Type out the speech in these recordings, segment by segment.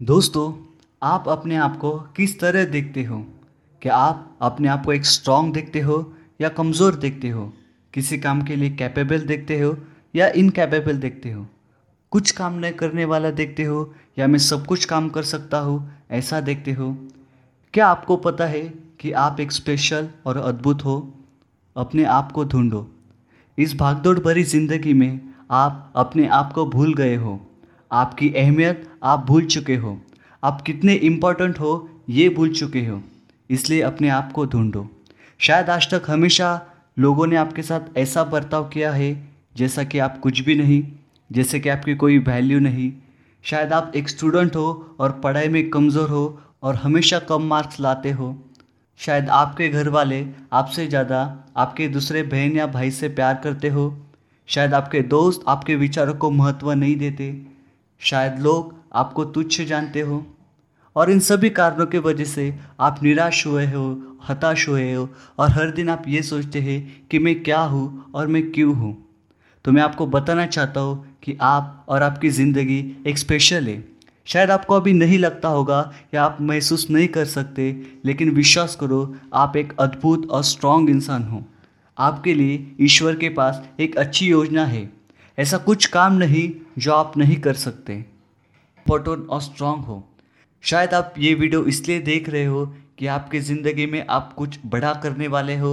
दोस्तों, आप अपने आप को किस तरह देखते हो? क्या आप अपने आप को एक स्ट्रांग देखते हो या कमज़ोर देखते हो? किसी काम के लिए कैपेबल देखते हो या इनकैपेबल देखते हो? कुछ काम नहीं करने वाला देखते हो या मैं सब कुछ काम कर सकता हूँ, ऐसा देखते हो? क्या आपको पता है कि आप एक स्पेशल और अद्भुत हो? अपने आप को ढूंढो। इस भागदौड़ भरी ज़िंदगी में आप अपने आप को भूल गए हो। आपकी अहमियत आप भूल चुके हो। आप कितने इम्पोर्टेंट हो, ये भूल चुके हो। इसलिए अपने आप को ढूंढो। शायद आज तक हमेशा लोगों ने आपके साथ ऐसा बर्ताव किया है, जैसा कि आप कुछ भी नहीं, जैसे कि आपकी कोई वैल्यू नहीं। शायद आप एक स्टूडेंट हो और पढ़ाई में कमज़ोर हो और हमेशा कम मार्क्स लाते हो। शायद आपके घर वाले आपसे ज़्यादा आपके दूसरे बहन या भाई से प्यार करते हो। शायद आपके दोस्त आपके विचारों को महत्व नहीं देते। शायद लोग आपको तुच्छ जानते हो। और इन सभी कारणों की वजह से आप निराश हुए हो, हताश हुए हो, और हर दिन आप ये सोचते हैं कि मैं क्या हूँ और मैं क्यों हूँ। तो मैं आपको बताना चाहता हूँ कि आप और आपकी ज़िंदगी एक स्पेशल है। शायद आपको अभी नहीं लगता होगा या आप महसूस नहीं कर सकते, लेकिन विश्वास करो, आप एक अद्भुत और स्ट्रांग इंसान हो। आपके लिए ईश्वर के पास एक अच्छी योजना है। ऐसा कुछ काम नहीं जो आप नहीं कर सकते। इम्पोर्टेंट और स्ट्रांग हो। शायद आप ये वीडियो इसलिए देख रहे हो कि आपकी ज़िंदगी में आप कुछ बड़ा करने वाले हो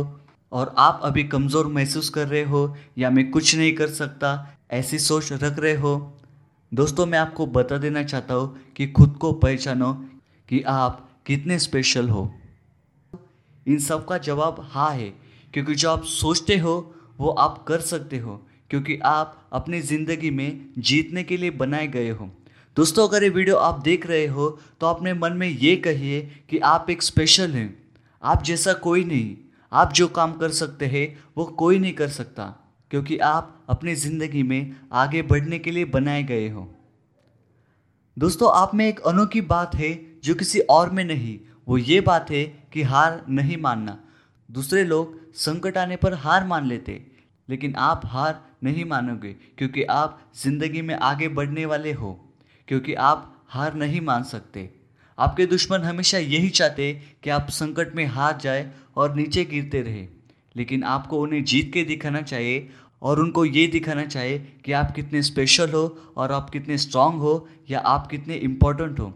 और आप अभी कमज़ोर महसूस कर रहे हो या मैं कुछ नहीं कर सकता, ऐसी सोच रख रहे हो। दोस्तों, मैं आपको बता देना चाहता हूँ कि खुद को पहचानो कि आप कितने स्पेशल हो। इन सब का जवाब हाँ है, क्योंकि जो आप सोचते हो, वो आप कर सकते हो। क्योंकि आप अपनी ज़िंदगी में जीतने के लिए बनाए गए हो। दोस्तों, अगर ये वीडियो आप देख रहे हो तो अपने मन में ये कहिए कि आप एक स्पेशल हैं। आप जैसा कोई नहीं। आप जो काम कर सकते हैं, वो कोई नहीं कर सकता, क्योंकि आप अपनी ज़िंदगी में आगे बढ़ने के लिए बनाए गए हो। दोस्तों, आप में एक अनोखी बात है जो किसी और में नहीं। वो ये बात है कि हार नहीं मानना। दूसरे लोग संकट आने पर हार मान लेते। लेकिन आप हार नहीं मानोगे, क्योंकि आप ज़िंदगी में आगे बढ़ने वाले हो, क्योंकि आप हार नहीं मान सकते। आपके दुश्मन हमेशा यही चाहते कि आप संकट में हार जाए और नीचे गिरते रहे। लेकिन आपको उन्हें जीत के दिखाना चाहिए और उनको ये दिखाना चाहिए कि आप कितने स्पेशल हो और आप कितने स्ट्रांग हो या आप कितने इम्पोर्टेंट हो।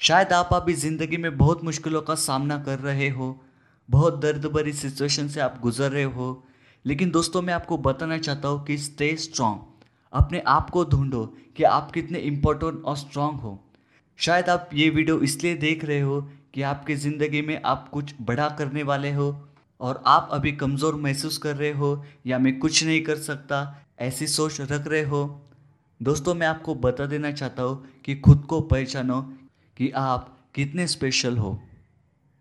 शायद आप अभी ज़िंदगी में बहुत मुश्किलों का सामना कर रहे हो, बहुत दर्द भरी सिचुएशन से आप गुजर रहे हो लेकिन दोस्तों, मैं आपको बताना चाहता हूँ कि स्टे स्ट्रांग अपने आप को ढूंढो कि आप कितने इम्पोर्टेंट और स्ट्रांग हो। शायद आप ये वीडियो इसलिए देख रहे हो कि आपकी ज़िंदगी में आप कुछ बड़ा करने वाले हो और आप अभी कमज़ोर महसूस कर रहे हो या मैं कुछ नहीं कर सकता, ऐसी सोच रख रहे हो। दोस्तों, मैं आपको बता देना चाहता हूँ कि खुद को पहचानो कि आप कितने स्पेशल हो।